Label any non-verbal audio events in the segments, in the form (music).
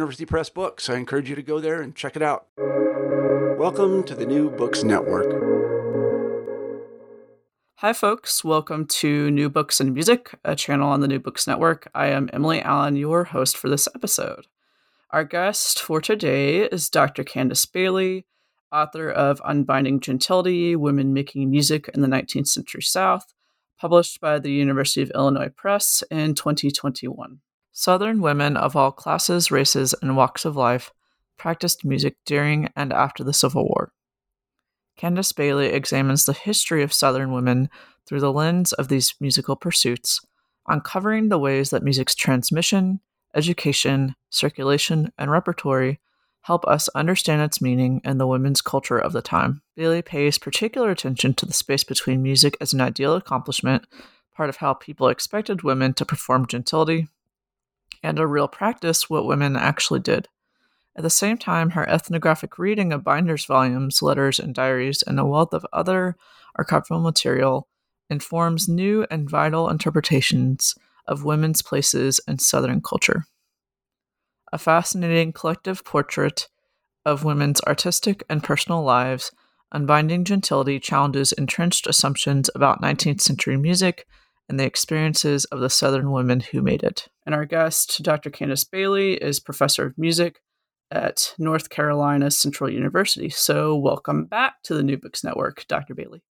Press books. I encourage you to go there and check it out. Welcome to the New Books Network. Hi, folks. Welcome to New Books and Music, a channel on the New Books Network. I am Emily Allen, your host for this episode. Our guest for today is Dr. Candace Bailey, author of Unbinding Gentility Women Making Music in the 19th Century South, published by the University of Illinois Press in 2021. Southern women of all classes, races, and walks of life practiced music during and after the Civil War. Candace Bailey examines the history of Southern women through the lens of these musical pursuits, uncovering the ways that music's transmission, education, circulation, and repertory help us understand its meaning and the women's culture of the time. Bailey pays particular attention to the space between music as an ideal accomplishment, part of how people expected women to perform gentility, and a real practice what women actually did. At the same time, her ethnographic reading of binders volumes, letters, and diaries, and a wealth of other archival material informs new and vital interpretations of women's places in Southern culture. A fascinating collective portrait of women's artistic and personal lives, Unbinding Gentility challenges entrenched assumptions about 19th century music and the experiences of the Southern women who made it. And our guest, Dr. Candace Bailey, is professor of music at North Carolina Central University. So, welcome back to the New Books Network, Dr. Bailey.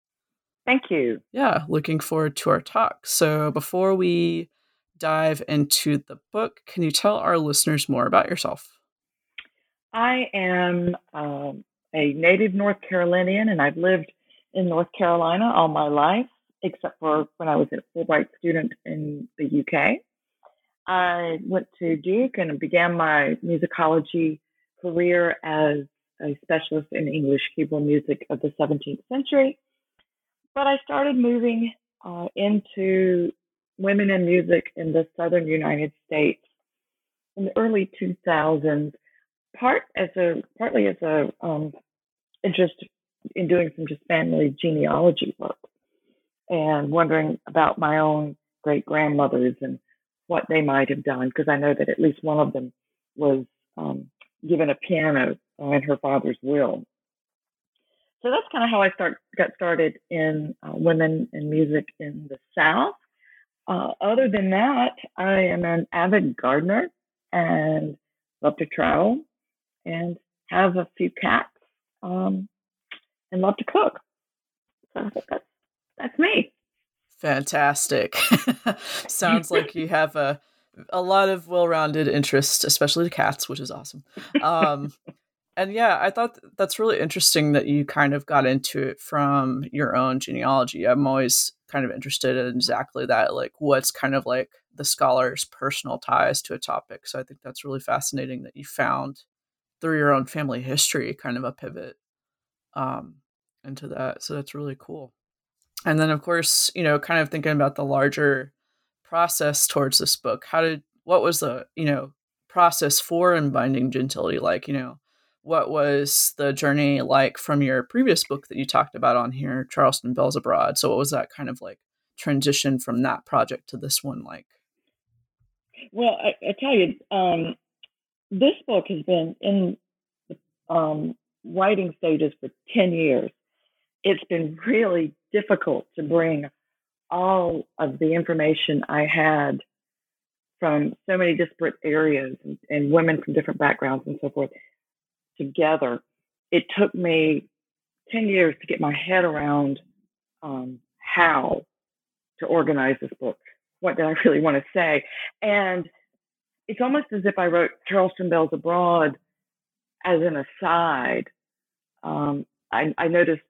Thank you. Yeah, looking forward to our talk. So, before we dive into the book, can you tell our listeners more about yourself? I am um, a native North Carolinian, and I've lived in North Carolina all my life, except for when I was a Fulbright student in the UK. I went to Duke and began my musicology career as a specialist in English keyboard music of the 17th century. But I started moving uh, into women in music in the southern United States in the early 2000s, part as a partly as a um, interest in doing some just family genealogy work and wondering about my own great grandmothers and what they might have done because I know that at least one of them was um, given a piano in her father's will. So that's kind of how I start got started in uh, women and music in the South. Uh, other than that, I am an avid gardener and love to travel and have a few cats um, and love to cook. So that's that's me. Fantastic. (laughs) Sounds (laughs) like you have a a lot of well-rounded interest, especially to cats, which is awesome. Um, and yeah, I thought that's really interesting that you kind of got into it from your own genealogy. I'm always kind of interested in exactly that, like what's kind of like the scholar's personal ties to a topic. So I think that's really fascinating that you found through your own family history kind of a pivot um, into that. So that's really cool. And then, of course, you know, kind of thinking about the larger process towards this book? How did what was the you know process for Unbinding Gentility like? You know, what was the journey like from your previous book that you talked about on here, Charleston Belles Abroad? So, what was that kind of like transition from that project to this one like? Well, I, I tell you, um, this book has been in um, writing stages for 10 years. It's been really difficult to bring all of the information I had from so many disparate areas and, and, women from different backgrounds and so forth together. It took me 10 years to get my head around um, how to organize this book. What did I (laughs) really want to say? And it's almost as if I wrote Charleston Belles Abroad as an aside. Um, I, I noticed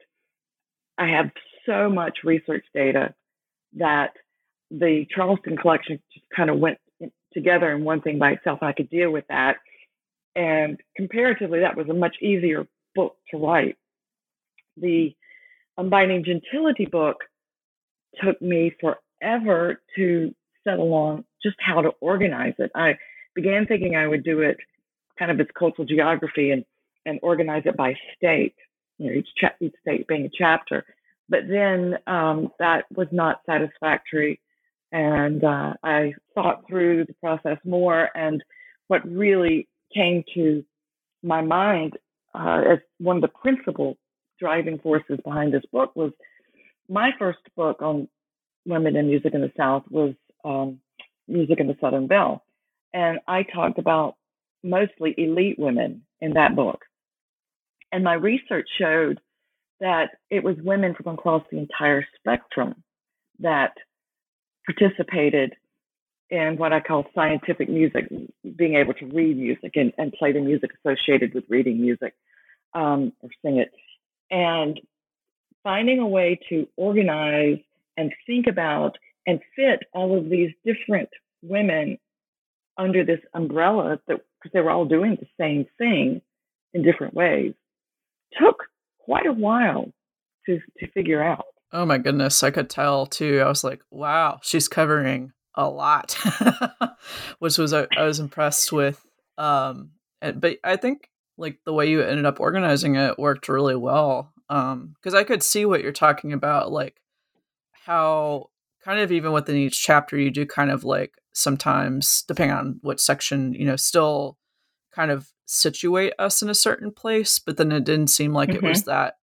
I have so much research data that the Charleston collection just kind of went together in one thing by itself, I could deal with that. And comparatively, that was a much easier book to write. The Unbinding Gentility book took me forever to settle on just how to organize it. I began thinking I would do it kind of as cultural geography and, and organize it by state, you know, each, cha- each state being a chapter. But then um, that was not satisfactory. And uh, I thought through the process more. And what really came to my mind uh, as one of the principal driving forces behind this book was my first book on women in music in the South was um, Music in the Southern Belle. And I talked about mostly elite women in that book. And my research showed that it was women from across the entire spectrum that participated in what I call scientific music, being able to read music and, and play the music associated with reading music um, or sing it. And finding a way to organize and think about and fit all of these different women under this umbrella that because they were all doing the same thing in different ways took quite a while to to figure out. Oh my goodness, I could tell too. I was like, wow, she's covering a lot, (laughs) which was I, was impressed with. Um, and, but I think like the way you ended up organizing it worked really well. Um, because I could see what you're talking about, like how kind of even within each chapter you do kind of like sometimes depending on what section you know still kind of situate us in a certain place, but then it didn't seem like mm-hmm. it was mm-hmm. that,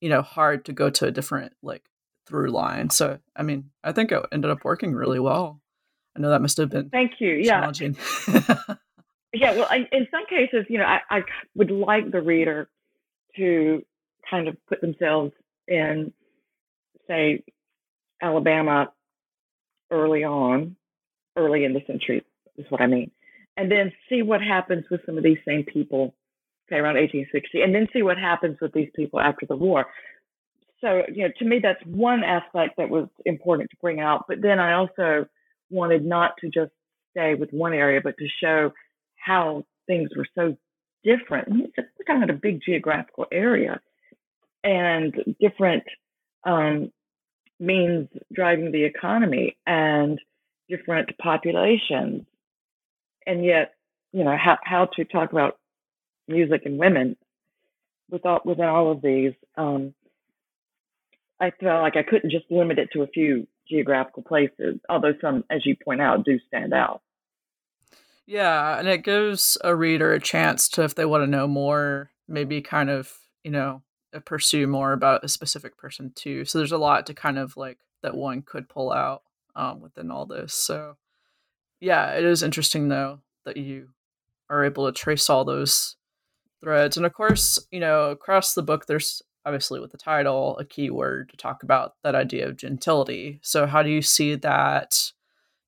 you know, hard to go to a different like through line. So, I mean, I think it ended up working really well. I know that must have been thank you. Yeah. yeah. Well, I, in some cases, you know, I, I would like the reader to kind of put themselves in, say, Alabama early on, early in the century is what I mean and then see what happens with some of these same people, around 1860, and then see what happens with these people after the war. So, you know, to me, that's one aspect that was important to bring out. But then I also wanted not to just stay with one area, but to show how things were so different. We're kind of a big geographical area and different um, means driving the economy and different populations and yet, you know, how, how to talk about music and women without within all of these. Um, I felt like I couldn't just limit it to a few geographical places, although some, as you point out, do stand out. Yeah, and it gives a reader a chance to, if they want to know more, maybe kind of, you know, uh, pursue more about a specific person too. So there's a lot to kind of like that one could pull out um, within all this. So yeah, it is interesting though that you are able to trace all those threads. And of course, you know, across the book, there's obviously with the title a key word to talk about that idea of gentility. So, how do you see that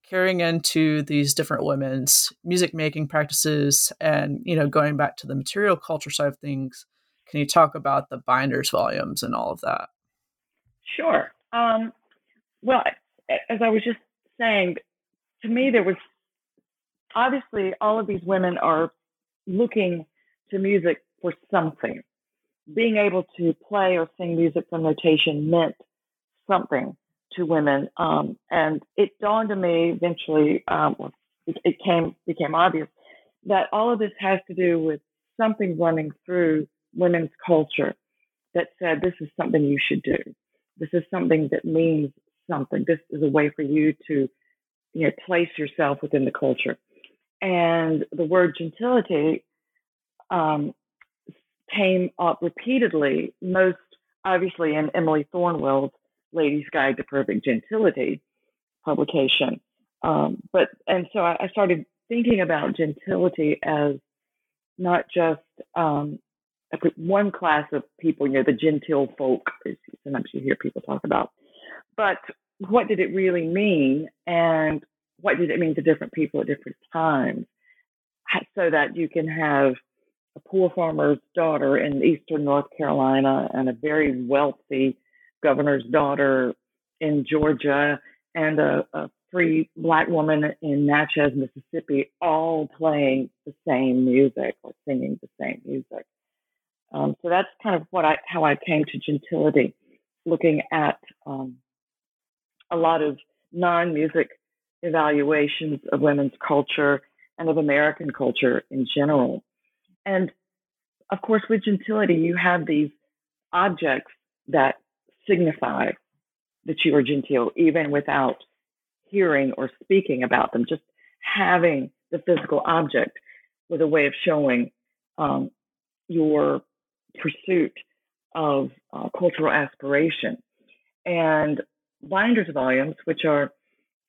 carrying into these different women's music making practices and, you know, going back to the material culture side of things? Can you talk about the binders volumes and all of that? Sure. Um, well, as I was just saying, to me, there was obviously all of these women are looking to music for something. Being able to play or sing music from notation meant something to women. Um, and it dawned on me eventually, um, it, it came became obvious that all of this has to do with something running through women's culture that said this is something you should do. This is something that means something. This is a way for you to you know, place yourself within the culture. And the word gentility um, came up repeatedly, most obviously in Emily Thornwell's Lady's Guide to Perfect Gentility publication. Um, but and so I, I, started thinking about gentility as not just um, one class of people, you know, the genteel folk, sometimes you hear people talk about. But what did it really mean? And what did it mean to different people at different times? So that you can have a poor farmer's daughter in eastern North Carolina and a very wealthy governor's daughter in Georgia and a, a free black woman in Natchez, Mississippi, all playing the same music or singing the same music. Um, so that's kind of what I how I came to gentility, looking at um, a lot of non-music evaluations of women's culture and of American culture in general. And of course, with gentility, you have these objects that signify that you are genteel, even without hearing or speaking about them. Just having the physical object with a way of showing um, your pursuit of uh, cultural aspiration. And binders volumes, which are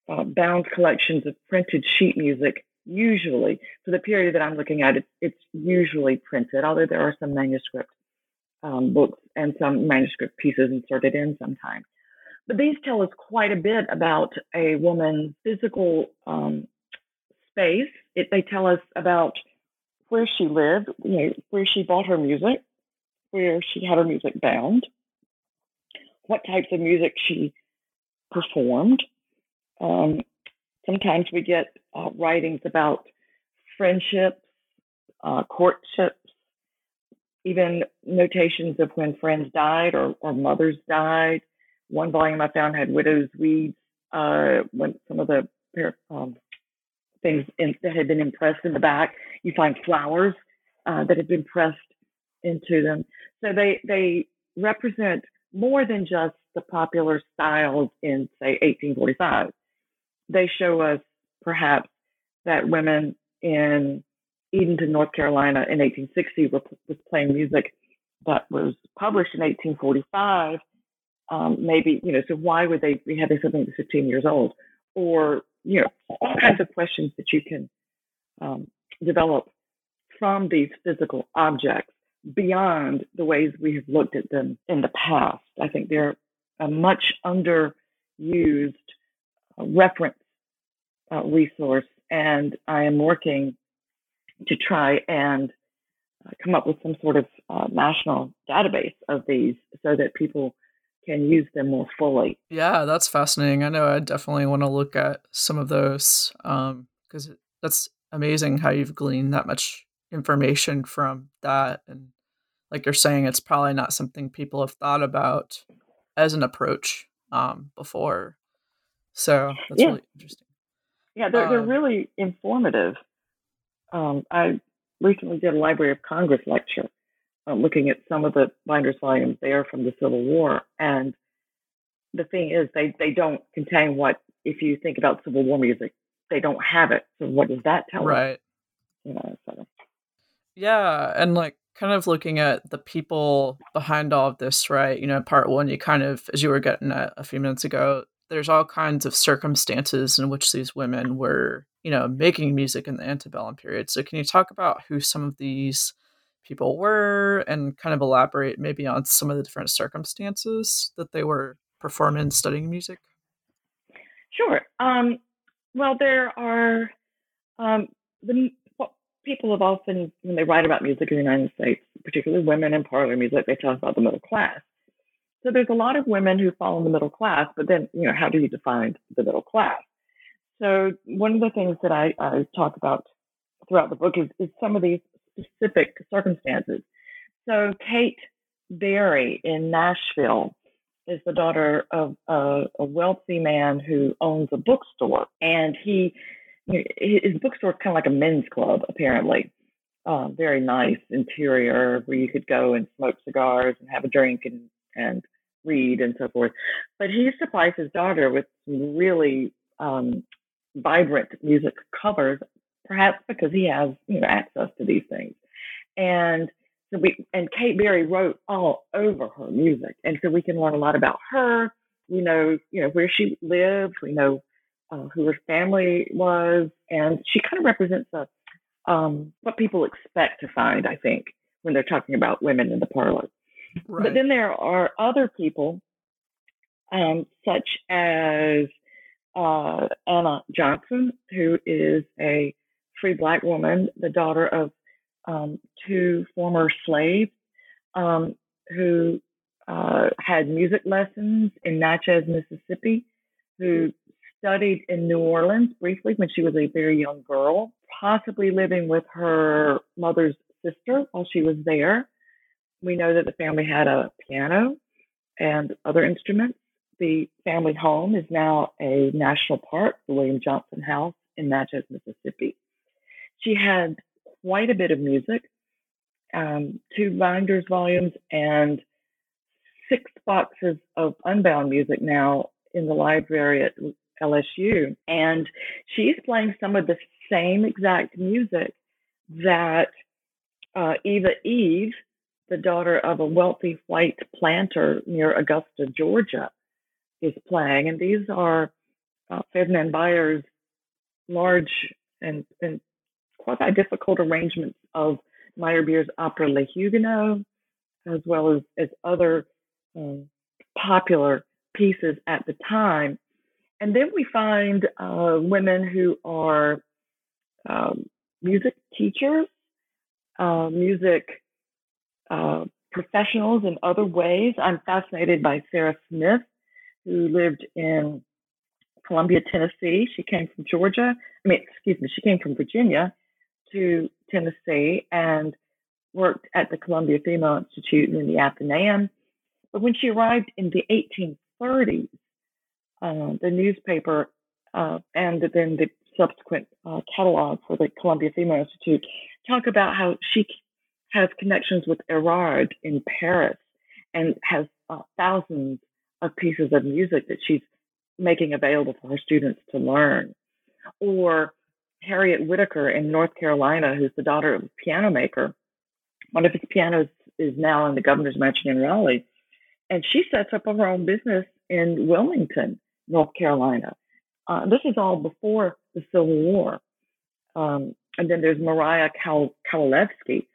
uh, bound collections of printed sheet music, usually for the period that I'm looking at, it, it's usually printed, although there are some manuscript um, books and some manuscript pieces inserted in sometimes. But these tell us quite a bit about a woman's physical um, space. It, they tell us about where she lived, you know, where she bought her music, where she had her music bound, what types of music she performed. Um, sometimes we get uh, writings about friendships, uh, courtships, even notations of when friends died or, or mothers died. One volume I found had widow's weeds, uh, when some of the um, things in, that had been impressed in the back. You find flowers uh, that had been pressed into them. So they they represent more than just the popular styles in say 1845. They show us perhaps that women in Edenton, North Carolina in 1860 were, was playing music that was published in 1845. Um, maybe, you know, so why would they be having something that's 15 years old? Or, you know, all kinds of questions that you can um, develop from these physical objects beyond the ways we have looked at them in the past. I think they're a much underused uh, reference uh, resource, and I am working to try and uh, come up with some sort of uh, national database of these so that people can use them more fully. Yeah, that's fascinating. I know I definitely want to look at some of those because um, that's amazing how you've gleaned that much information from that and like you're saying it's probably not something people have thought about as an approach um, before. So that's yeah. really interesting. Yeah they're, they're um really informative. Um, i recently did a library of congress lecture uh, looking at some of the binders volumes there from the civil war and the thing is they, they don't contain what if you think about civil war music they don't have it. So what does that tell right. Us? you know so yeah, and like kind of looking at the people behind all of this, right? You know, part one, you kind of, as you were getting at a few minutes ago, there's all kinds of circumstances in which these women were, you know, making music in the antebellum period. So, can you talk about who some of these people were and kind of elaborate maybe on some of the different circumstances that they were performing and studying music? Sure. Um, well, there are um, the people have often, when they write about music in the United States, particularly women in parlor music, they talk about the middle class. So there's a lot of women who fall in the middle class, but then, you know, how do you define the middle class? So one of the things that I, I talk about throughout the book is, is some of these specific circumstances. So Kate Berry in Nashville is the daughter of a, a wealthy man who owns a bookstore, and he his bookstore is kind of like a men's club, apparently. Uh, very nice interior where you could go and smoke cigars and have a drink and, and read and so forth. But he supplies his daughter with some really um, vibrant music covers, perhaps because he has you know access to these things. And so we and Kate Berry wrote all over her music, and so we can learn a lot about her. We know you know where she lived. We know uh, who her family was, and she kind of represents a, um, what people expect to find, I think, when they're talking about women in the parlor. Right. But then there are other people, um, such as uh, Anna Johnson, who is a free black woman, the daughter of um, two former slaves, um, who uh, had music lessons in Natchez, Mississippi, who studied in New Orleans briefly when she was a very young girl, possibly living with her mother's sister while she was there. We know that the family had a piano and other instruments. The family home is now a national park, the William Johnson House in Natchez, Mississippi. She had quite a bit of music, um, two binders volumes, and six boxes of unbound music now in the library at LSU. And she's playing some of the same exact music that uh, Eva Eve, the daughter of a wealthy white planter near Augusta, Georgia, is playing. And these are uh, Ferdinand Beyer's large and, and quite difficult arrangements of Meyerbeer's opera Les Huguenots, as well as, as other um, popular pieces at the time. And then we find uh, women who are um, music teachers, uh, music uh, professionals in other ways. I'm fascinated by Sarah Smith, who lived in Columbia, Tennessee. She came from Georgia. I mean, excuse me, she came from Virginia to Tennessee and worked at the Columbia Female Institute and the Athenaeum. But when she arrived in the 1830s, uh, the newspaper uh, and then the subsequent uh, catalog for the Columbia Female Institute talk about how she has connections with Erard in Paris and has uh, thousands of pieces of music that she's making available for her students to learn. Or Harriet Whitaker in North Carolina, who's the daughter of a piano maker. One of his pianos is now in the governor's mansion in Raleigh. And she sets up her own business in Wilmington, North Carolina. Uh, this is all before the Civil War. Um, and then there's Mariah Kow- Kowalewski,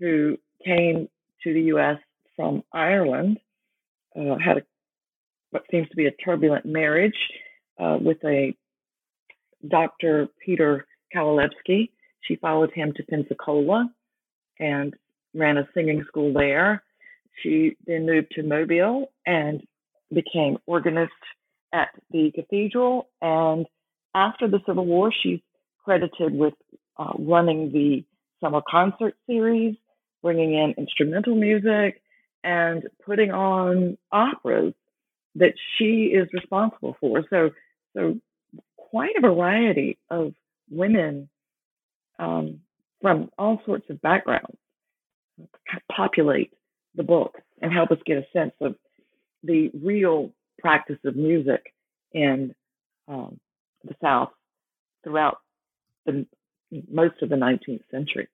who came to the U.S. from Ireland, uh, had a, what seems to be a turbulent marriage uh, with a Dr. Peter Kowalewski. She followed him to Pensacola and ran a singing school there. She then moved to Mobile and became organist at the cathedral. And after the Civil War, she's credited with uh, running the summer concert series, bringing in instrumental music, and putting on operas that she is responsible for. So, so quite a variety of women um, from all sorts of backgrounds populate the book and help us get a sense of the real practice of music in um, the South throughout the most of the 19th century.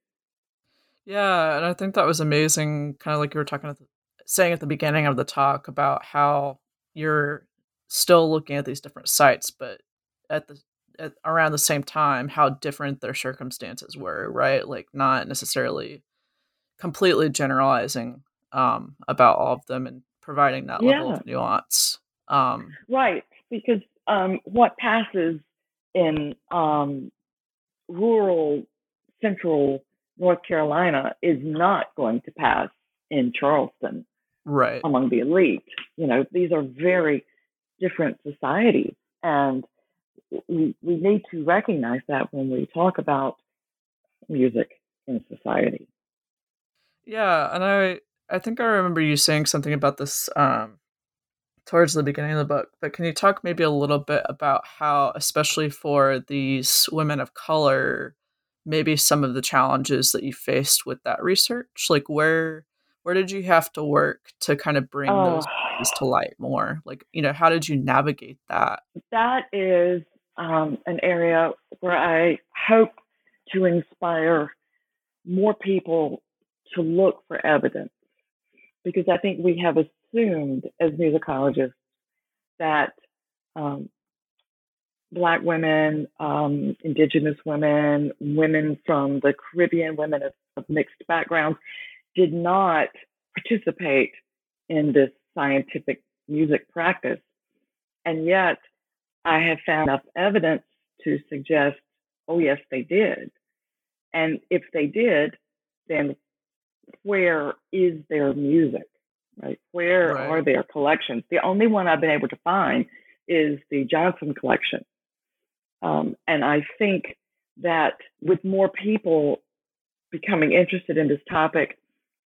Yeah, and I think that was amazing. Kind of like you were talking, the, saying at the beginning of the talk about how you're still looking at these different sites, but at the at, around the same time how different their circumstances were, right? Like not necessarily completely generalizing um, about all of them and providing that yeah. level of nuance. Um, right, because um, what passes in um, rural central North Carolina is not going to pass in Charleston, right? Among the elite, you know, these are very different societies, and we, we need to recognize that when we talk about music in society. Yeah, and I I think I remember you saying something about this um, towards the beginning of the book. But can you talk maybe a little bit about how, especially for these women of color, maybe some of the challenges that you faced with that research? Like where where did you have to work to kind of bring oh. those to light more? Like, you know, how did you navigate that? That is um, an area where I hope to inspire more people to look for evidence because I think we have assumed as musicologists that um, Black women, um, Indigenous women, women from the Caribbean, women of, of, mixed backgrounds did not participate in this scientific music practice. And yet, I have found enough evidence to suggest, oh, yes, they did. And if they did, then where is their music? Right? Where right. are their collections? The only one I've been able to find is the Johnson collection. Um, and I think that with more people becoming interested in this topic,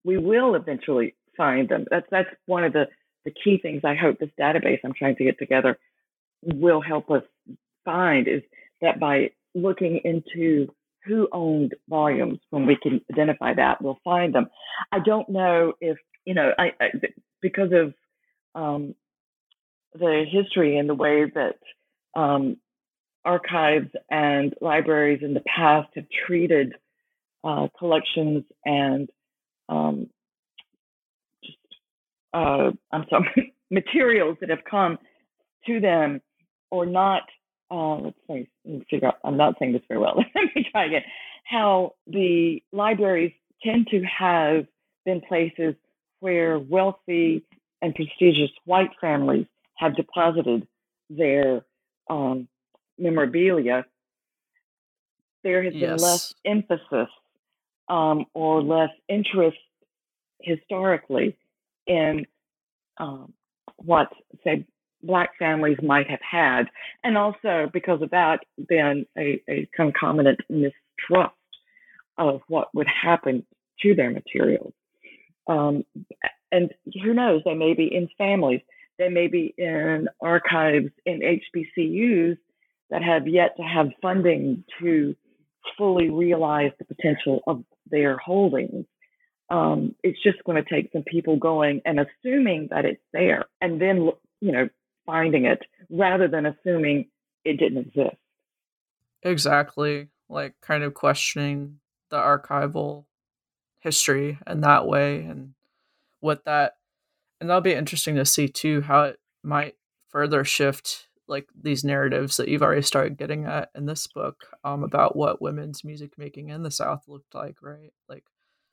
we will eventually find them. That's that's one of the, the key things I hope this database I'm trying to get together will help us find is that by looking into who owned volumes, when we can identify that, we'll find them. I don't know if, you know, I, I because of um, the history and the way that um, archives and libraries in the past have treated uh, collections and um, just, uh, I'm sorry, (laughs) materials that have come to them or not. Uh, let's see, let figure out. I'm not saying this very well. (laughs) Let me try again. How the libraries tend to have been places where wealthy and prestigious white families have deposited their um, memorabilia, there has yes. been less emphasis um, or less interest historically in um, what, say, Black families might have had. And also, because of that, then a, a concomitant mistrust of what would happen to their materials. Um, and who knows, they may be in families, they may be in archives in HBCUs that have yet to have funding to fully realize the potential of their holdings. Um, it's just going to take some people going and assuming that it's there and then, you know, finding it rather than assuming it didn't exist. Exactly. Like kind of questioning the archival history in that way and what that, and that'll be interesting to see too how it might further shift like these narratives that you've already started getting at in this book um, about what women's music making in the South looked like, right? Like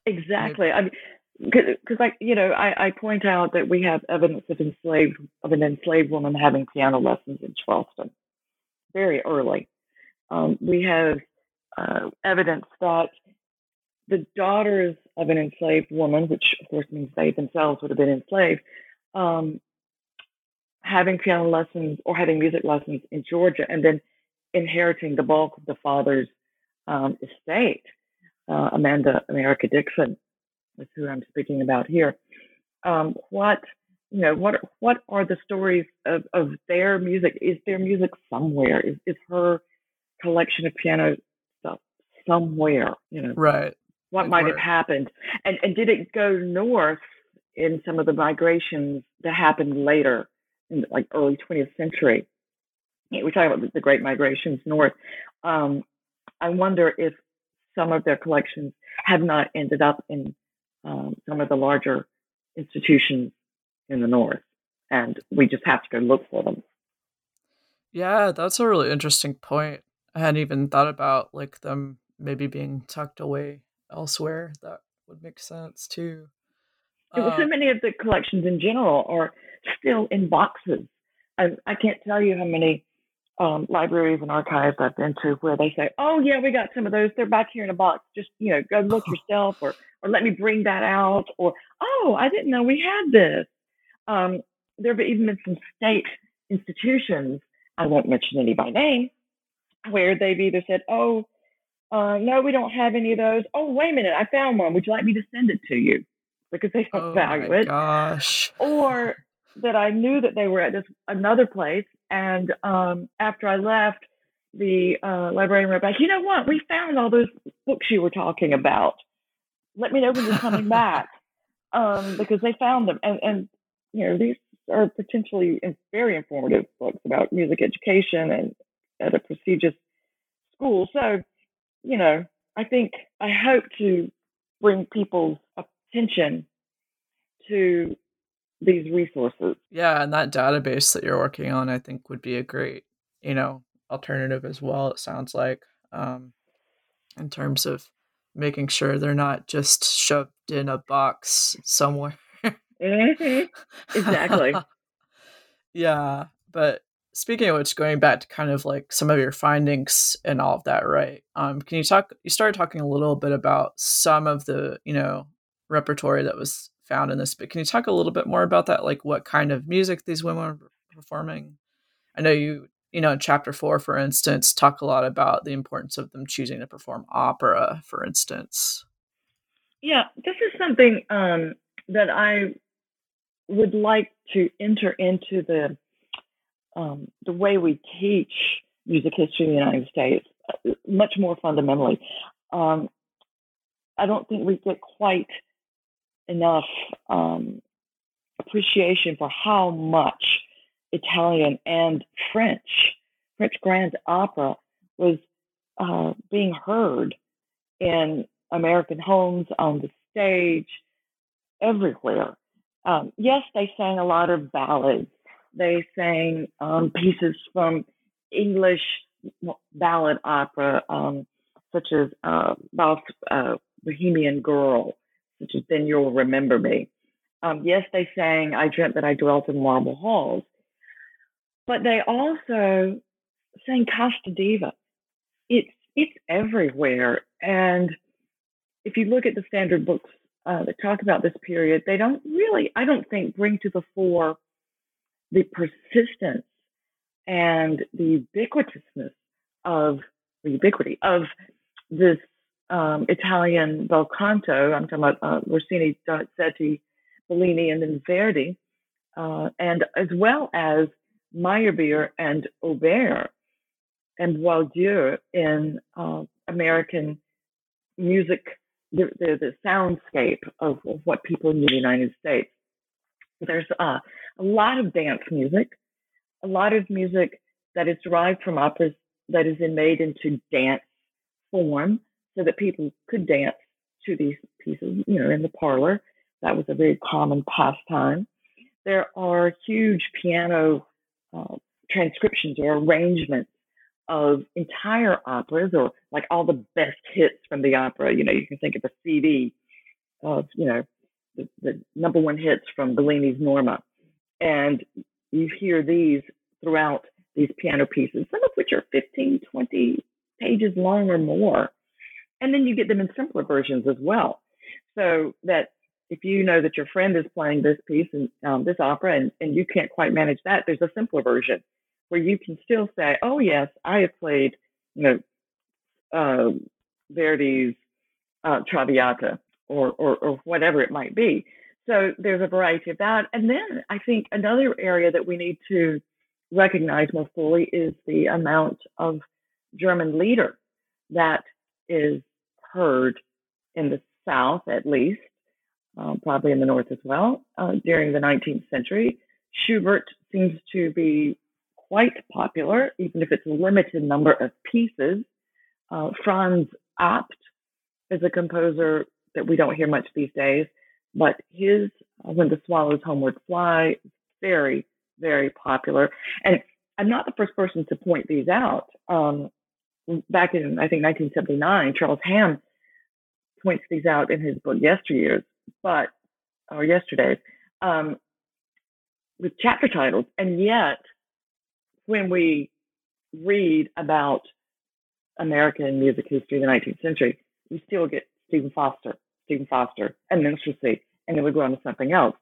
exactly. Maybe... I mean, because like you know, I, I point out that we have evidence of enslaved of an enslaved woman having piano lessons in Charleston very early. Um, we have uh, evidence that the daughters of an enslaved woman, which of course means they themselves would have been enslaved, um, having piano lessons or having music lessons in Georgia and then inheriting the bulk of the father's um, estate. Uh, Amanda America Dixon is who I'm speaking about here. Um, what you know, what what are the stories of, of their music? Is their music somewhere? Is is her collection of piano stuff somewhere? You know, right? What might have happened, and and did it go north in some of the migrations that happened later? in the, like early 20th century. We're talking about the Great Migrations North. Um, I wonder if some of their collections have not ended up in um, some of the larger institutions in the North, and we just have to go look for them. Yeah, that's a really interesting point. I hadn't even thought about like them maybe being tucked away elsewhere. That would make sense too. Uh, so many of the collections in general are still in boxes. I, I can't tell you how many um, libraries and archives I've been to where they say, "Oh yeah, we got some of those. They're back here in a box. Just you know, go look (laughs) yourself, or or let me bring that out." Or, "Oh, I didn't know we had this." Um, there have even been some state institutions. I won't mention any by name, where they've either said, "Oh, uh, no, we don't have any of those." Oh, wait a minute, I found one. Would you like me to send it to you? Because they don't oh value it. Gosh. Or that I knew that they were at this another place. And um, after I left, the uh, librarian wrote back, you know what? We found all those books you were talking about. Let me know when you're coming (laughs) back. Um, because they found them. And, and, you know, these are potentially very informative books about music education and at a prestigious school. So, you know, I think I hope to bring people's attention to these resources. Yeah, and that database that you're working on, I think, would be a great, you know, alternative as well. It sounds like, um, in terms of making sure they're not just shoved in a box somewhere. mm-hmm. (laughs) Exactly. yeah, but speaking of which, going back to kind of like some of your findings and all of that, right? Um, can you talk? You started talking a little bit about some of the you know repertory that was found in this, but can you talk a little bit more about that? Like what kind of music these women were performing? I know you you know, in chapter four, for instance, talk a lot about the importance of them choosing to perform opera, for instance. Yeah, this is something um, that I would like to enter into the um, the way we teach music history in the United States uh, much more fundamentally. Um, I don't think we get quite enough um, appreciation for how much Italian and French, French Grand Opera was uh, being heard in American homes, on the stage, everywhere. Um, yes, they sang a lot of ballads. They sang um, pieces from English ballad opera, um, such as uh, uh, Bohemian Girl, such as Then You'll Remember Me. Um, yes, they sang I Dreamt That I Dwelt in Marble Halls. But they also sang Casta Diva. It's it's everywhere, and if you look at the standard books uh, that talk about this period, they don't really, I don't think, bring to the fore the persistence and the ubiquitousness of the ubiquity of this um, Italian bel canto. I'm talking about uh, Rossini, Donizetti, Bellini, and then Verdi, uh, and as well as Meyerbeer and Auber and Boieldieu in uh, American music, the, the, the soundscape of, of, what people in the United States. There's uh, a lot of dance music, a lot of music that is derived from operas that is made into dance form so that people could dance to these pieces, you know, in the parlor. That was a very common pastime. There are huge piano uh, transcriptions or arrangements of entire operas or like all the best hits from the opera. You know, you can think of a CD of, you know, the, the number one hits from Bellini's Norma. And you hear these throughout these piano pieces, some of which are 15, 20 pages long or more. And then you get them in simpler versions as well. So that if you know that your friend is playing this piece and um, this opera and, and you can't quite manage that, there's a simpler version where you can still say, oh, yes, I have played, you know, uh, Verdi's uh, Traviata or, or, or whatever it might be. So there's a variety of that. And then I think another area that we need to recognize more fully is the amount of German lieder that is heard in the South, at least, um, probably in the North as well, uh, during the 19th century. Schubert seems to be quite popular, even if it's a limited number of pieces. Uh, Franz Abt is a composer that we don't hear much these days, but his uh, When the Swallows Homeward Fly is very, very popular. And I'm not the first person to point these out. Um, back in, I think, 1979, Charles Hamm points these out in his book Yesteryears but or yesterday um, with chapter titles, and yet when we read about American music history in the 19th century, we still get Stephen Foster, Stephen Foster, and minstrelsy, and then we go on to something else.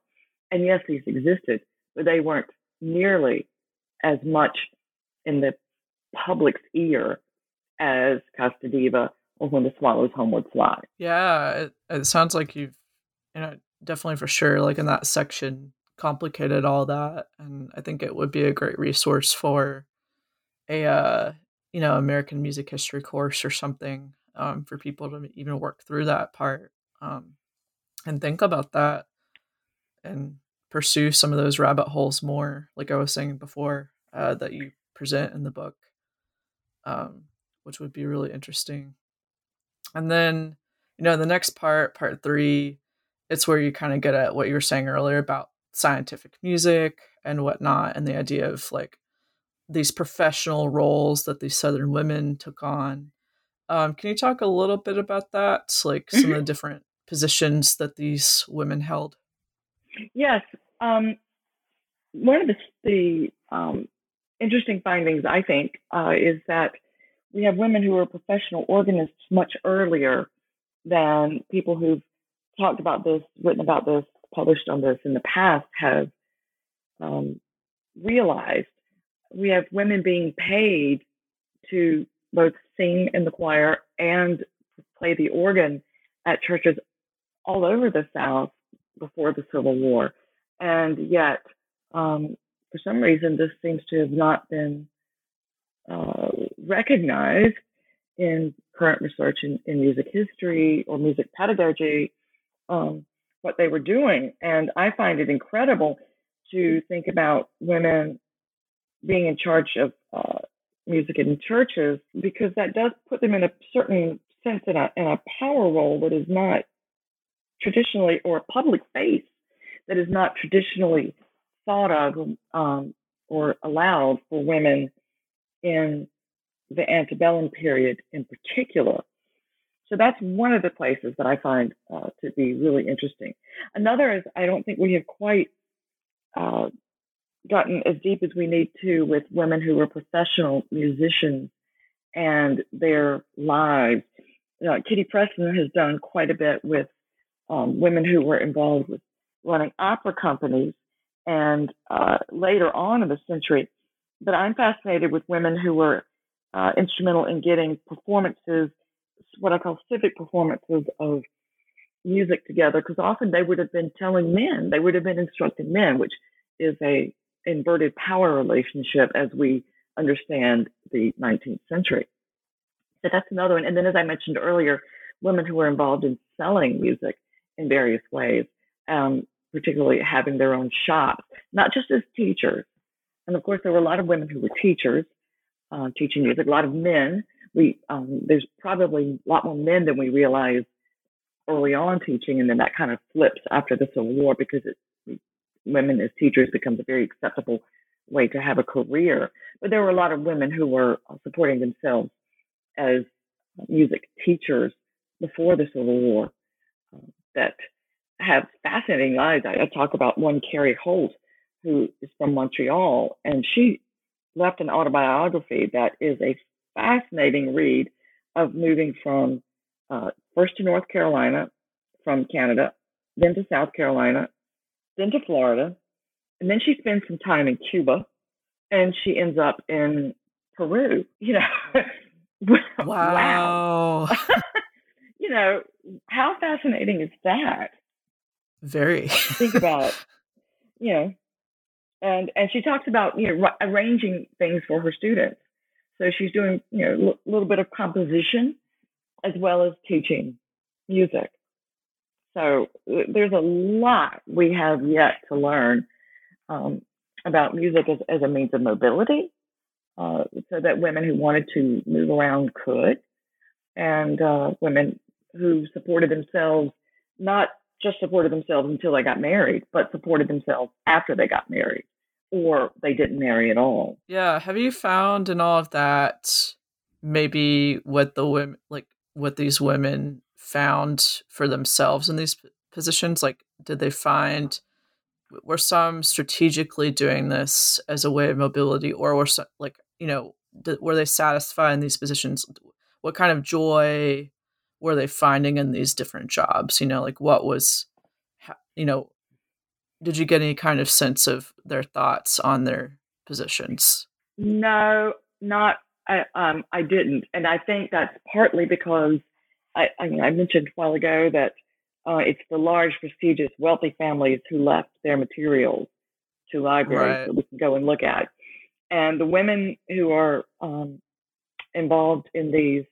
And yes, these existed, but they weren't nearly as much in the public's ear as Casta Diva or When the Swallows Homeward Fly. Yeah, it, it sounds like you've you know, definitely for sure, like in that section, complicated all that. And I think it would be a great resource for a, uh, you know, American music history course or something um, for people to even work through that part um, and think about that and pursue some of those rabbit holes more, like I was saying before, uh, that you present in the book, um, which would be really interesting. And then, you know, the next part, part three, it's where you kind of get at what you were saying earlier about scientific music and whatnot, and the idea of like these professional roles that these Southern women took on Um, can you talk a little bit about that? Like some mm-hmm. of the different positions that these women held? Yes. Um, one of the, the um, interesting findings, I think, uh, is that we have women who are professional organists much earlier than people who've talked about this, written about this, published on this in the past have um, realized. We have women being paid to both sing in the choir and play the organ at churches all over the South before the Civil War. And yet, um, for some reason, this seems to have not been uh, recognized in current research in, in, music history or music pedagogy, um, what they were doing. And I find it incredible to think about women being in charge of uh, music in churches because that does put them in a certain sense in a, in a power role that is not traditionally, or a public space that is not traditionally thought of um, or allowed for women in the antebellum period in particular. So that's one of the places that I find uh, to be really interesting. Another is I don't think we have quite uh, gotten as deep as we need to with women who were professional musicians and their lives. Know, Kitty Preston has done quite a bit with um, women who were involved with running opera companies and uh, later on in the century. But I'm fascinated with women who were uh, instrumental in getting performances, what I call civic performances of music together, because often they would have been telling men, they would have been instructing men, which is a inverted power relationship as we understand the 19th century. So that's another one. And then, as I mentioned earlier, women who were involved in selling music in various ways, um, particularly having their own shops, not just as teachers. And of course, there were a lot of women who were teachers, uh, teaching music. A lot of men. We um, there's probably a lot more men than we realize early on teaching, and then that kind of flips after the Civil War because it, women as teachers becomes a very acceptable way to have a career. But there were a lot of women who were supporting themselves as music teachers before the Civil War that have fascinating lives. I, I talk about one Carrie Holt, who is from Montreal, and she left an autobiography that is a fascinating read of moving from uh, first to North Carolina from Canada, then to South Carolina, then to Florida, and then she spends some time in Cuba, and she ends up in Peru. You know, (laughs) wow. wow. (laughs) you know, how fascinating is that? Very. Think about, (laughs) you know, and and she talks about you know arranging things for her students. So she's doing you know a l- little bit of composition as well as teaching music. So there's a lot we have yet to learn um, about music as, as a means of mobility, uh, so that women who wanted to move around could, and uh, women who supported themselves, not just supported themselves until they got married, but supported themselves after they got married or they didn't marry at all. Yeah. Have you found in all of that maybe what the women, like what these women found for themselves in these positions? Like, did they find, were some strategically doing this as a way of mobility or were some, like, you know, were they satisfied in these positions? What kind of joy were they finding in these different jobs? You know, like what was, you know, did you get any kind of sense of their thoughts on their positions? No, not I. Um, I didn't, and I think that's partly because I. I, mean, I mentioned a while ago that uh, it's the large, prestigious, wealthy families who left their materials to libraries right. that we can go and look at, and the women who are um, involved in these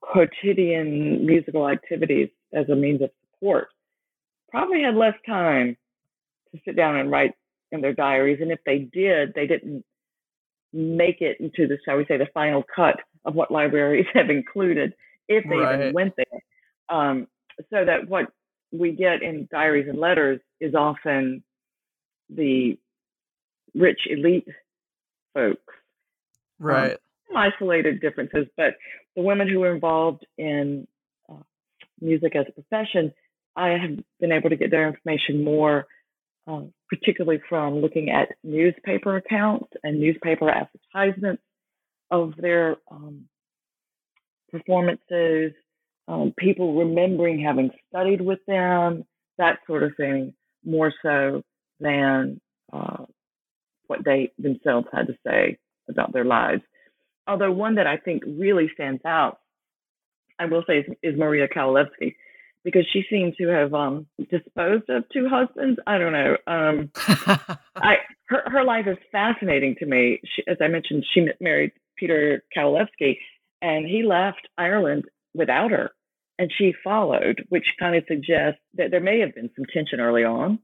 quotidian musical activities as a means of support probably had less time to sit down and write in their diaries. And if they did, they didn't make it into the, shall we say, the final cut of what libraries (laughs) have included, if they right. even went there. Um, so that what we get in diaries and letters is often the rich elite folks. Um, right. Um, isolated differences, but the women who were involved in uh, music as a profession, I have been able to get their information more, uh, particularly from looking at newspaper accounts and newspaper advertisements of their um, performances, um, people remembering having studied with them, that sort of thing, more so than uh, what they themselves had to say about their lives. Although one that I think really stands out, I will say, is, is Maria Kowalewski, because she seemed to have um, disposed of two husbands. I don't know. Um, I her her life is fascinating to me. She, as I mentioned, she married Peter Kowalewski, and he left Ireland without her, and she followed, which kind of suggests that there may have been some tension early on,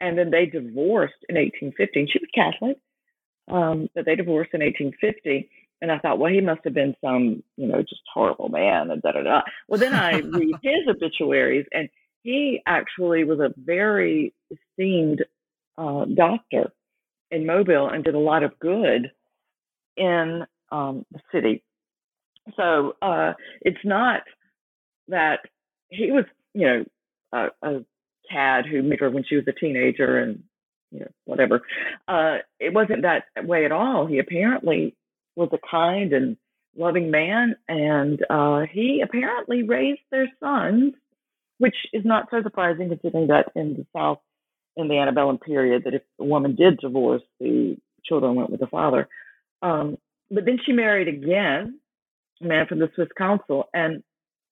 and then they divorced in 1850. She was Catholic, um, but they divorced in 1850. And I thought, well, he must have been some, you know, just horrible man, and da da da. Well, then I (laughs) read his obituaries, and he actually was a very esteemed uh, doctor in Mobile and did a lot of good in um, the city. So uh, it's not that he was, you know, a, a cad who met her when she was a teenager and you know whatever. Uh, it wasn't that way at all. He apparently was a kind and loving man, and uh, he apparently raised their sons, which is not so surprising considering that in the South, in the antebellum period, that if a woman did divorce, the children went with the father. Um, but then she married again, a man from the Swiss Council, and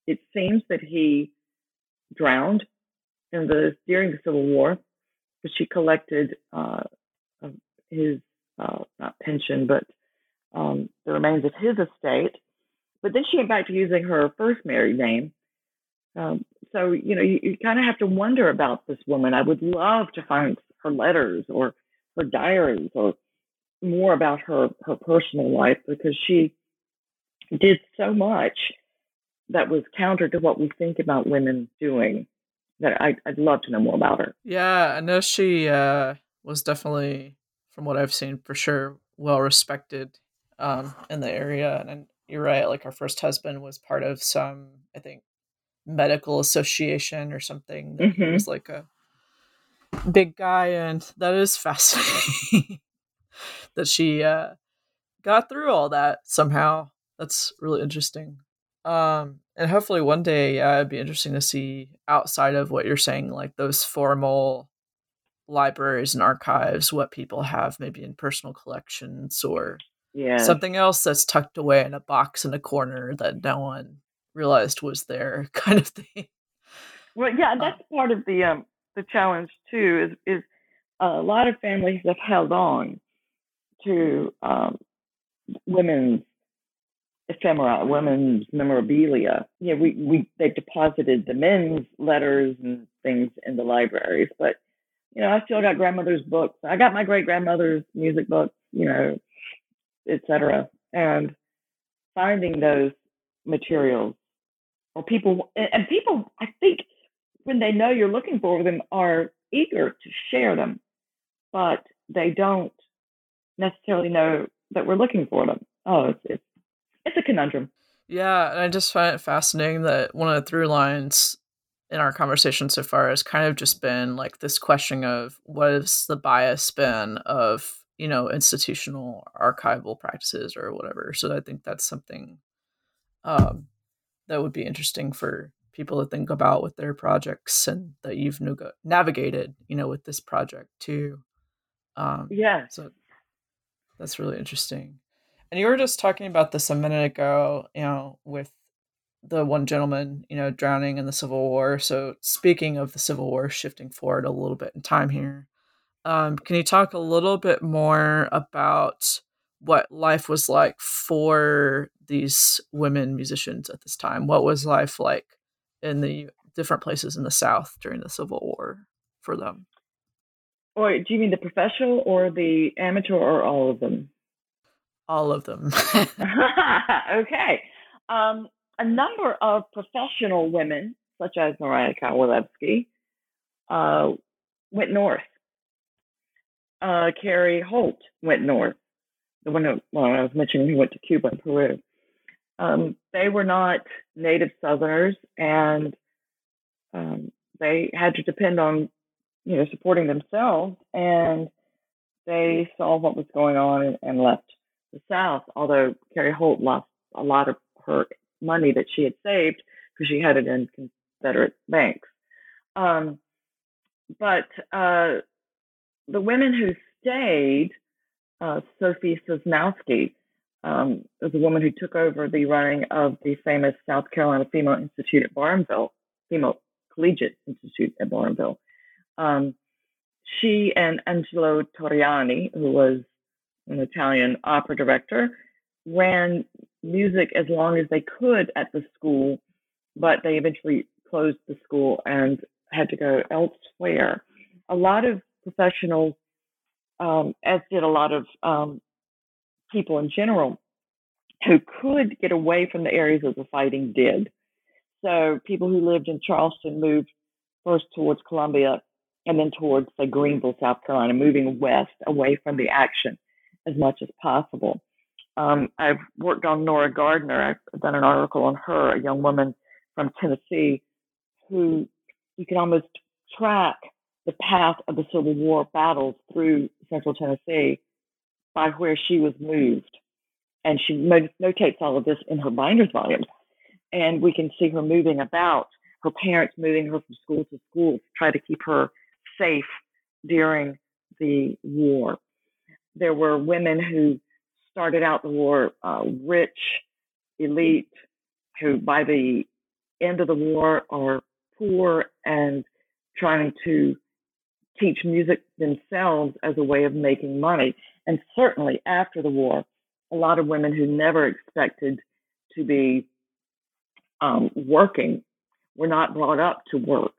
it seems that he drowned in the during the Civil War, but she collected uh, his uh, not pension, but um, the remains of his estate. But then she went back to using her first married name. Um, so you know, you, you kind of have to wonder about this woman. I would love to find her letters or her diaries or more about her her personal life because she did so much that was counter to what we think about women doing that I, would love to know more about her yeah i know she uh, was definitely from what i've seen for sure well respected um, in the area and you're right like our first husband was part of some i think medical association or something that mm-hmm. was like a big guy and that is (laughs) fascinating that she uh, got through all that somehow. That's really interesting. Um, and hopefully one day, yeah, it'd be interesting to see outside of what you're saying, like those formal libraries and archives, what people have maybe in personal collections or yeah. something else that's tucked away in a box in a corner that no one realized was there, (laughs) kind of thing. Well, yeah, that's um, part of the um, the challenge too. Is is a lot of families have held on to um, women's ephemera, women's memorabilia. Yeah, we, we they deposited the men's letters and things in the libraries, but you know, I still got grandmother's books. I got my great grandmother's music books, you know, etc. And finding those materials or people and people, I think, when they know you're looking for them, are eager to share them, but they don't necessarily know that we're looking for them. Oh, it's it's, it's a conundrum. Yeah, and I just find it fascinating that one of the through lines in our conversation so far has kind of just been like this question of what is the bias been of you know institutional archival practices or whatever. So I think that's something um, that would be interesting for people to think about with their projects and that you've navigated, you know, with this project too. Um, yeah. So that's really interesting. And you were just talking about this a minute ago, you know, with the one gentleman, you know, drowning in the Civil War. So speaking of the Civil War, shifting forward a little bit in time here, um, can you talk a little bit more about what life was like for these women musicians at this time? What was life like in the different places in the South during the Civil War for them? Or do you mean the professional or the amateur or all of them? All of them. (laughs) okay. Um, a number of professional women, such as Mariah Kowalewski, uh, went north. Uh, Carrie Holt went north. the one who, well, I was mentioning who went to Cuba and Peru. Um, they were not native Southerners, and um, they had to depend on, you know, supporting themselves. And they saw what was going on and, and left the South. Although Carrie Holt lost a lot of her money that she had saved because she had it in Confederate banks. Um, but uh, the women who stayed, uh, Sophie Sosnowski um, was a woman who took over the running of the famous South Carolina Female Institute at Barhamville, Female Collegiate Institute at Barhamville. Um, she and Angelo Torriani, who was an Italian opera director, ran music as long as they could at the school, but they eventually closed the school and had to go elsewhere. A lot of professionals, um, as did a lot of um, people in general, who could get away from the areas of the fighting did. So people who lived in Charleston moved first towards Columbia and then towards, say, Greenville, South Carolina, moving west away from the action as much as possible. Um, I've worked on Nora Gardner. I've done an article on her, a young woman from Tennessee who you can almost track the path of the Civil War battles through central Tennessee by where she was moved. And she notates all of this in her binder's volumes. And we can see her moving about, her parents moving her from school to school to try to keep her safe during the war. There were women who started out the war uh, rich, elite, who by the end of the war are poor and trying to teach music themselves as a way of making money. And certainly after the war, a lot of women who never expected to be um, working were not brought up to work.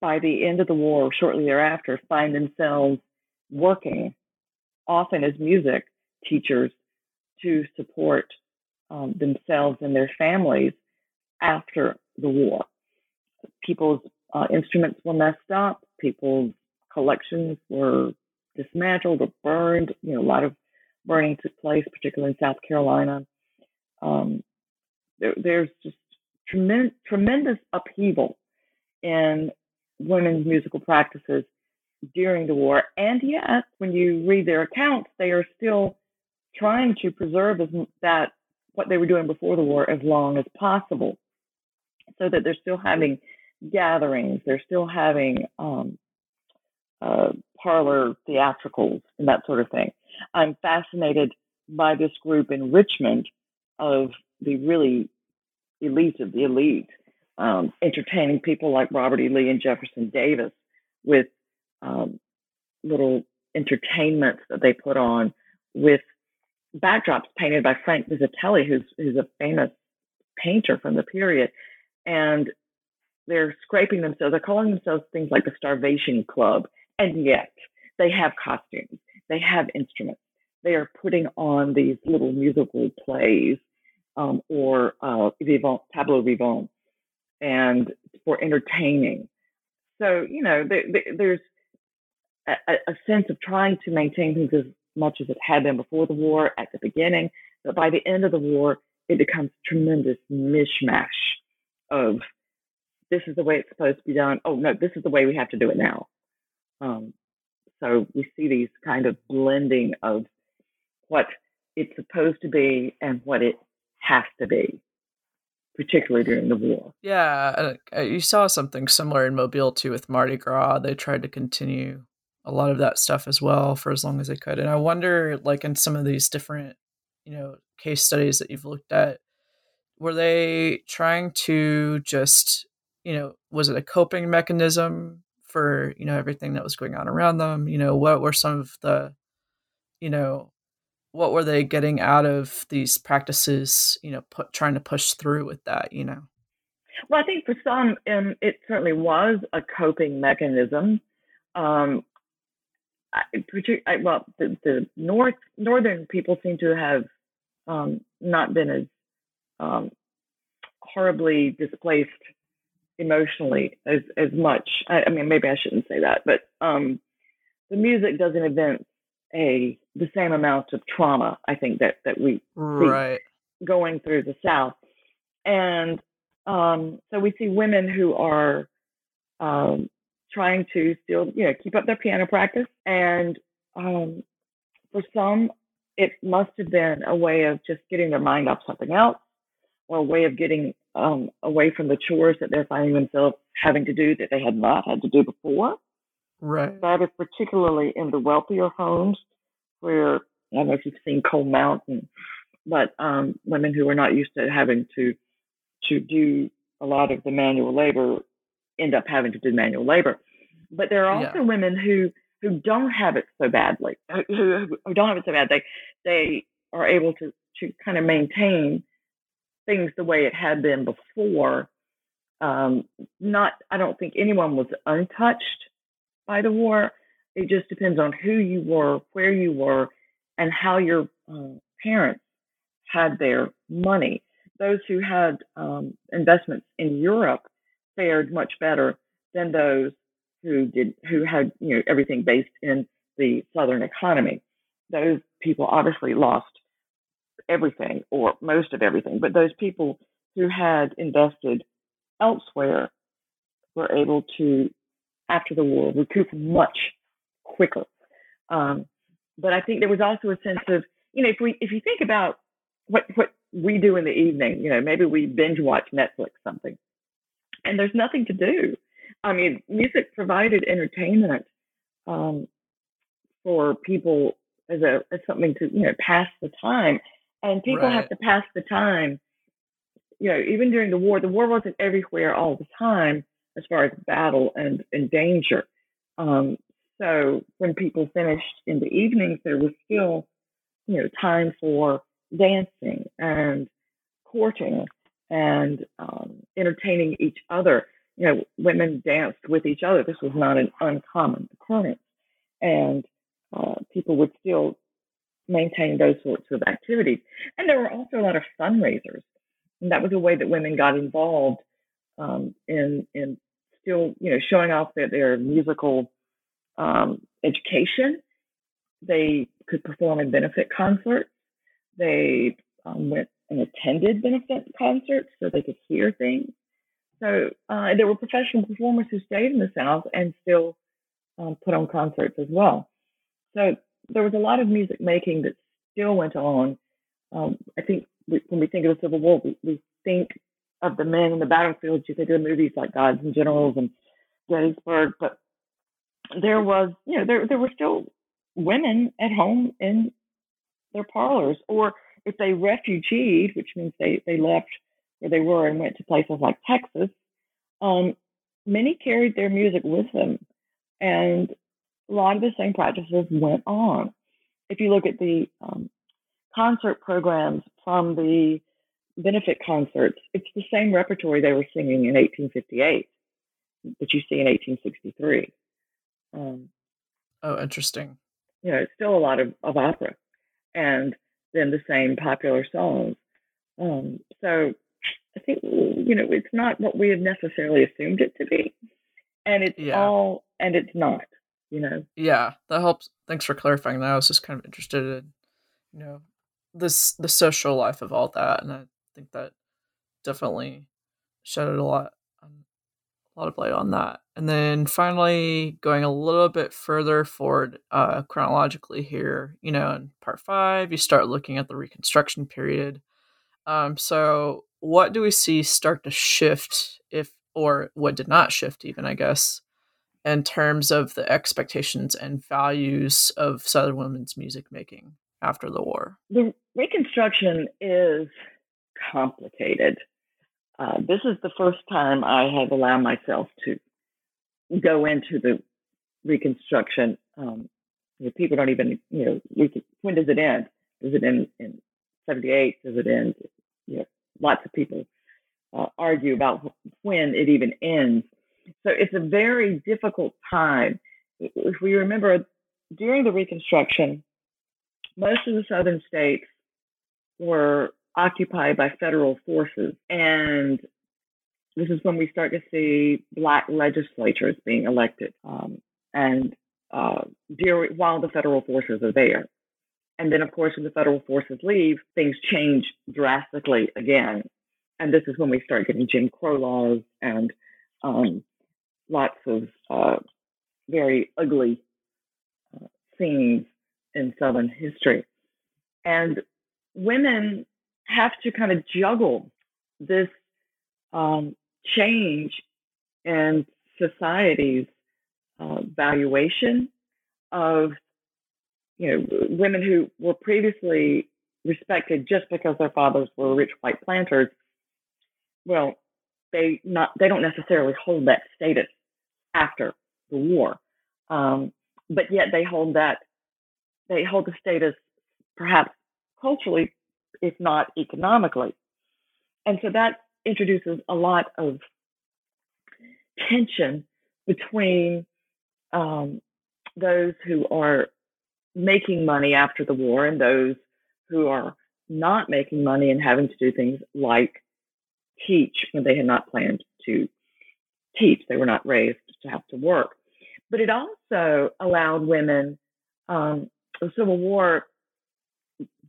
By the end of the war, shortly thereafter, find themselves working, often as music teachers, to support um, themselves and their families after the war. People's uh, instruments were messed up, people's collections were dismantled or burned. You know, a lot of burning took place, particularly in South Carolina. Um, there, there's just tremendous, tremendous upheaval in women's musical practices during the war. And yet, when you read their accounts, they are still trying to preserve that what they were doing before the war as long as possible, so that they're still having gatherings, they're still having um, uh, parlor theatricals and that sort of thing. I'm fascinated by this group in Richmond of the really elite of the elite, um, entertaining people like Robert E. Lee and Jefferson Davis with um, little entertainments that they put on with backdrops painted by Frank Vizetelly, who's, who's a famous painter from the period. And they're scraping themselves, they're calling themselves things like the Starvation Club. And yet they have costumes, they have instruments, they are putting on these little musical plays um, or uh, vivant, tableau vivant, and for entertaining. So, you know, there, there's a, a sense of trying to maintain things as much as it had been before the war at the beginning, but by the end of the war, it becomes tremendous mishmash of this is the way it's supposed to be done. Oh no, this is the way we have to do it now. Um, so we see these kind of blending of what it's supposed to be and what it has to be, particularly during the war. Yeah, uh, you saw something similar in Mobile too with Mardi Gras. They tried to continue a lot of that stuff as well for as long as they could. And I wonder, like in some of these different, you know, case studies that you've looked at, were they trying to just, you know, was it a coping mechanism for, you know, everything that was going on around them? You know, what were some of the, you know, what were they getting out of these practices, you know, put, trying to push through with that, you know? Well, I think for some, um, it certainly was a coping mechanism. Um, I, I, well, the, the north northern people seem to have um, not been as um, horribly displaced emotionally as as much. I, I, mean, maybe I shouldn't say that, but um, the music doesn't evince a the same amount of trauma. I think that that we right going through the South, and um, so we see women who are um, trying to still, you know, keep up their piano practice. And um, for some, it must have been a way of just getting their mind off something else, or a way of getting um, away from the chores that they're finding themselves having to do that they had not had to do before. Right. That is particularly in the wealthier homes where I don't know if you've seen Cold Mountain, but um, women who are not used to having to to do a lot of the manual labor end up having to do manual labor. But there are also yeah. women who who don't have it so badly, who, who don't have it so bad. They they are able to to kind of maintain things the way it had been before. Um, not, I don't think anyone was untouched by the war. It just depends on who you were, where you were, and how your uh, parents had their money. Those who had um, investments in Europe fared much better than those who did who had you know everything based in the southern economy. Those people obviously lost everything or most of everything, but those people who had invested elsewhere were able to, after the war, recoup much quicker. Um, but I think there was also a sense of, you know, if we if you think about what what we do in the evening, you know, maybe we binge watch Netflix something and there's nothing to do. I mean, music provided entertainment um, for people as a as something to you know pass the time, and people right. have to pass the time. You know, even during the war, the war wasn't everywhere all the time as far as battle and and danger. Um, so when people finished in the evenings, there was still you know time for dancing and courting and um, entertaining each other. You know, women danced with each other. This was not an uncommon occurrence, and uh, people would still maintain those sorts of activities. And there were also a lot of fundraisers, and that was a way that women got involved um, in in still, you know, showing off their, their musical um, education. They could perform in benefit concerts. They um, went and attended benefit concerts so they could hear things. So uh, there were professional performers who stayed in the South and still um, put on concerts as well. So there was a lot of music making that still went on. Um, I think we, when we think of the Civil War, we, we think of the men in the battlefield. You think of movies like Gods and Generals and Gettysburg, but there was, you know, there there were still women at home in their parlors, or if they refugeed, which means they, they left where they were and went to places like Texas, um, many carried their music with them. And a lot of the same practices went on. If you look at the um, concert programs from the benefit concerts, it's the same repertory they were singing in 1858 that you see in 1863. Um, oh, interesting. You know, it's still a lot of, of opera. And then the same popular songs. Um, so I think you know it's not what we have necessarily assumed it to be, and it's yeah. all and it's not. You know. Yeah, that helps. Thanks for clarifying that. I was just kind of interested in, you know, this the social life of all that, and I think that definitely shedded a lot a lot of light on that. And then finally, going a little bit further forward uh, chronologically here, you know, in part five, you start looking at the Reconstruction period. Um, so, what do we see start to shift, if or what did not shift, even I guess, in terms of the expectations and values of Southern women's music making after the war? The Reconstruction is complicated. Uh, this is the first time I have allowed myself to go into the reconstruction. Um, you know, people don't even, you know, when does it end? Does it end in 78? Does it end? You know, lots of people uh, argue about when it even ends. So it's a very difficult time. If we remember, during the Reconstruction, most of the southern states were occupied by federal forces. And this is when we start to see black legislatures being elected. Um, and uh, during, while the federal forces are there. And then, of course, when the federal forces leave, things change drastically again. And this is when we start getting Jim Crow laws and um, lots of uh, very ugly uh, scenes in Southern history. And women have to kind of juggle this um, change in society's uh, valuation of you know women who were previously respected just because their fathers were rich white planters. Well, they not they don't necessarily hold that status after the war, um, but yet they hold that they hold the status perhaps culturally, if not economically, and so that introduces a lot of tension between um, those who are making money after the war and those who are not making money and having to do things like teach when they had not planned to teach. They were not raised to have to work. But it also allowed women, um, the Civil War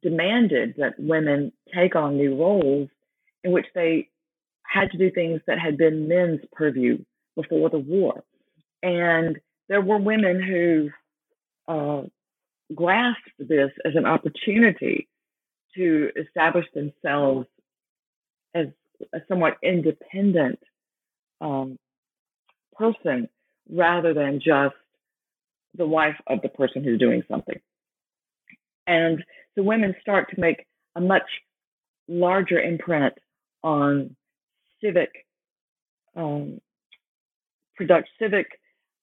demanded that women take on new roles in which they had to do things that had been men's purview before the war. And there were women who uh, grasped this as an opportunity to establish themselves as a somewhat independent um, person rather than just the wife of the person who's doing something. And so women start to make a much larger imprint on civic um, product, civic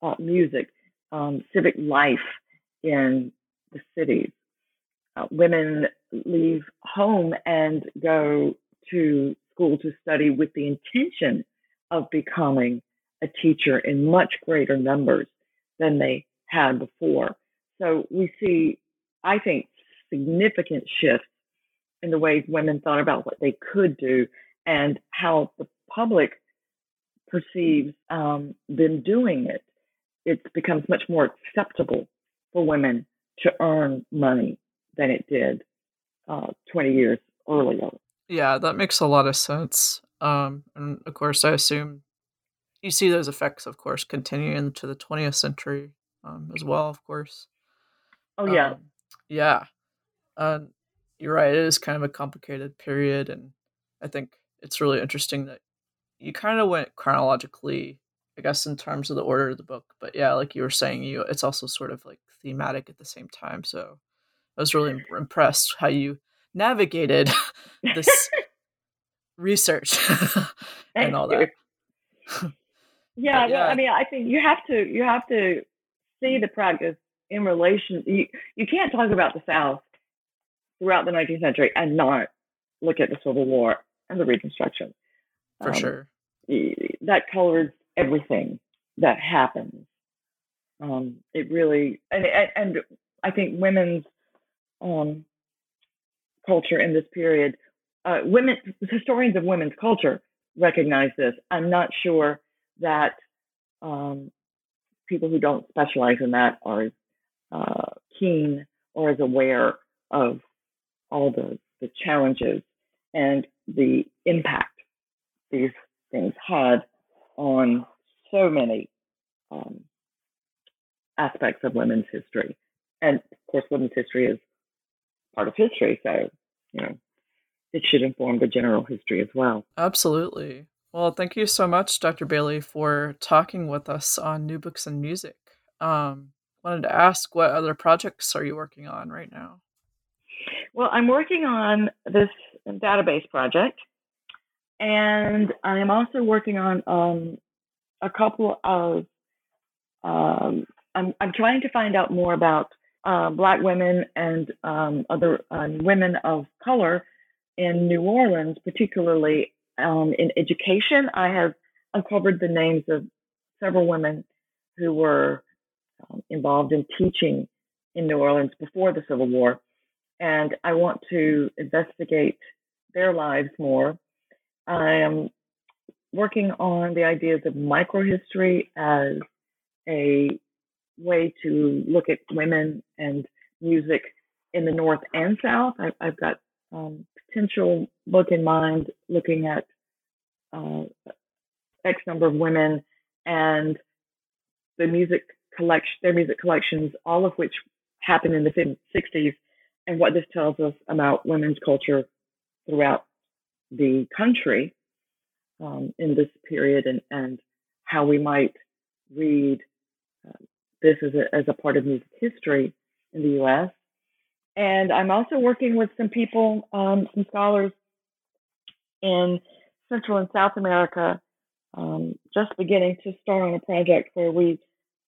uh, music, um, civic life in the cities. Uh, women leave home and go to school to study with the intention of becoming a teacher in much greater numbers than they had before. So we see, I think, significant shifts in the ways women thought about what they could do and how the public perceives um, them doing it. It becomes much more acceptable for women to earn money than it did uh, 20 years earlier. Yeah, that makes a lot of sense. Um, and of course, I assume you see those effects, of course, continuing into the 20th century um, as well, of course. Oh, yeah. Um, yeah. Uh, you're right. It is kind of a complicated period. And I think it's really interesting that you kind of went chronologically, I guess, in terms of the order of the book. But yeah, like you were saying, you it's also sort of like thematic at the same time. So I was really impressed how you navigated (laughs) this (laughs) research (laughs) and all that. Yeah, yeah. I mean, I think you have to you have to see the practice in relation. You you can't talk about the South throughout the 19th century and not look at the Civil War and the Reconstruction. For um, sure, that colors everything that happens. Um, it really and and I think women's um, culture in this period, uh, women historians of women's culture recognize this. I'm not sure that um, people who don't specialize in that are as uh, keen or as aware of all the, the challenges and the impact these things had on so many um, aspects of women's history. And of course, women's history is part of history. So, you know, it should inform the general history as well. Absolutely. Well, thank you so much, Dr. Bailey, for talking with us on New Books in Music. Um, wanted to ask, what other projects are you working on right now? Well, I'm working on this database project, and I'm also working on um, a couple of um, I'm, I'm trying to find out more about uh, Black women and um, other uh, women of color in New Orleans, particularly um, in education. I have uncovered the names of several women who were um, involved in teaching in New Orleans before the Civil War, and I want to investigate their lives more. I am working on the ideas of microhistory as a way to look at women and music in the North and South. I, have got um, potential book in mind looking at uh, X number of women and the music collection, their music collections, all of which happened in the 60s, and what this tells us about women's culture throughout the country um, in this period, and, and how we might read uh, this as a, as a part of music history in the U.S. And I'm also working with some people, um, some scholars in Central and South America, um, just beginning to start on a project where we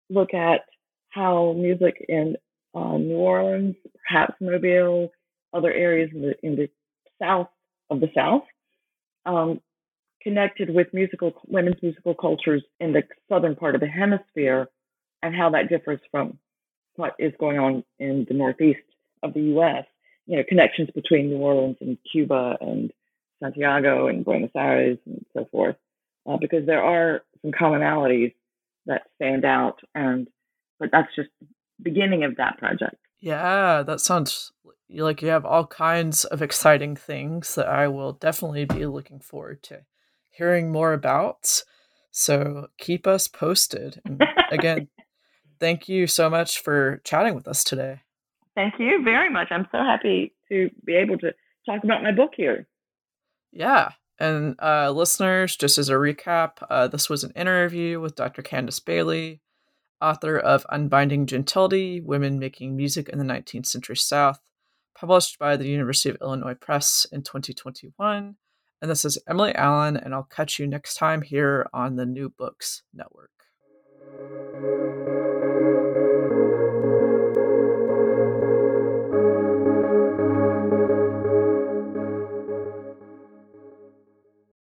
look at how music in uh, New Orleans, perhaps Mobile, other areas in the, in the south of the South, um, connected with musical women's musical cultures in the southern part of the hemisphere, and how that differs from what is going on in the northeast of the U.S. You know, connections between New Orleans and Cuba and Santiago and Buenos Aires and so forth, uh, because there are some commonalities that stand out, and but that's just beginning of that project. Yeah, that sounds like you have all kinds of exciting things that I will definitely be looking forward to hearing more about. So keep us posted. And again, (laughs) thank you so much for chatting with us today. Thank you very much. I'm so happy to be able to talk about my book here. Yeah. And uh, listeners, just as a recap, uh, this was an interview with Dr. Candace Bailey, author of Unbinding Gentility Women Making Music in the 19th Century South, published by the University of Illinois Press in 2021. And this is Emily Allen, and I'll catch you next time here on the New Books Network.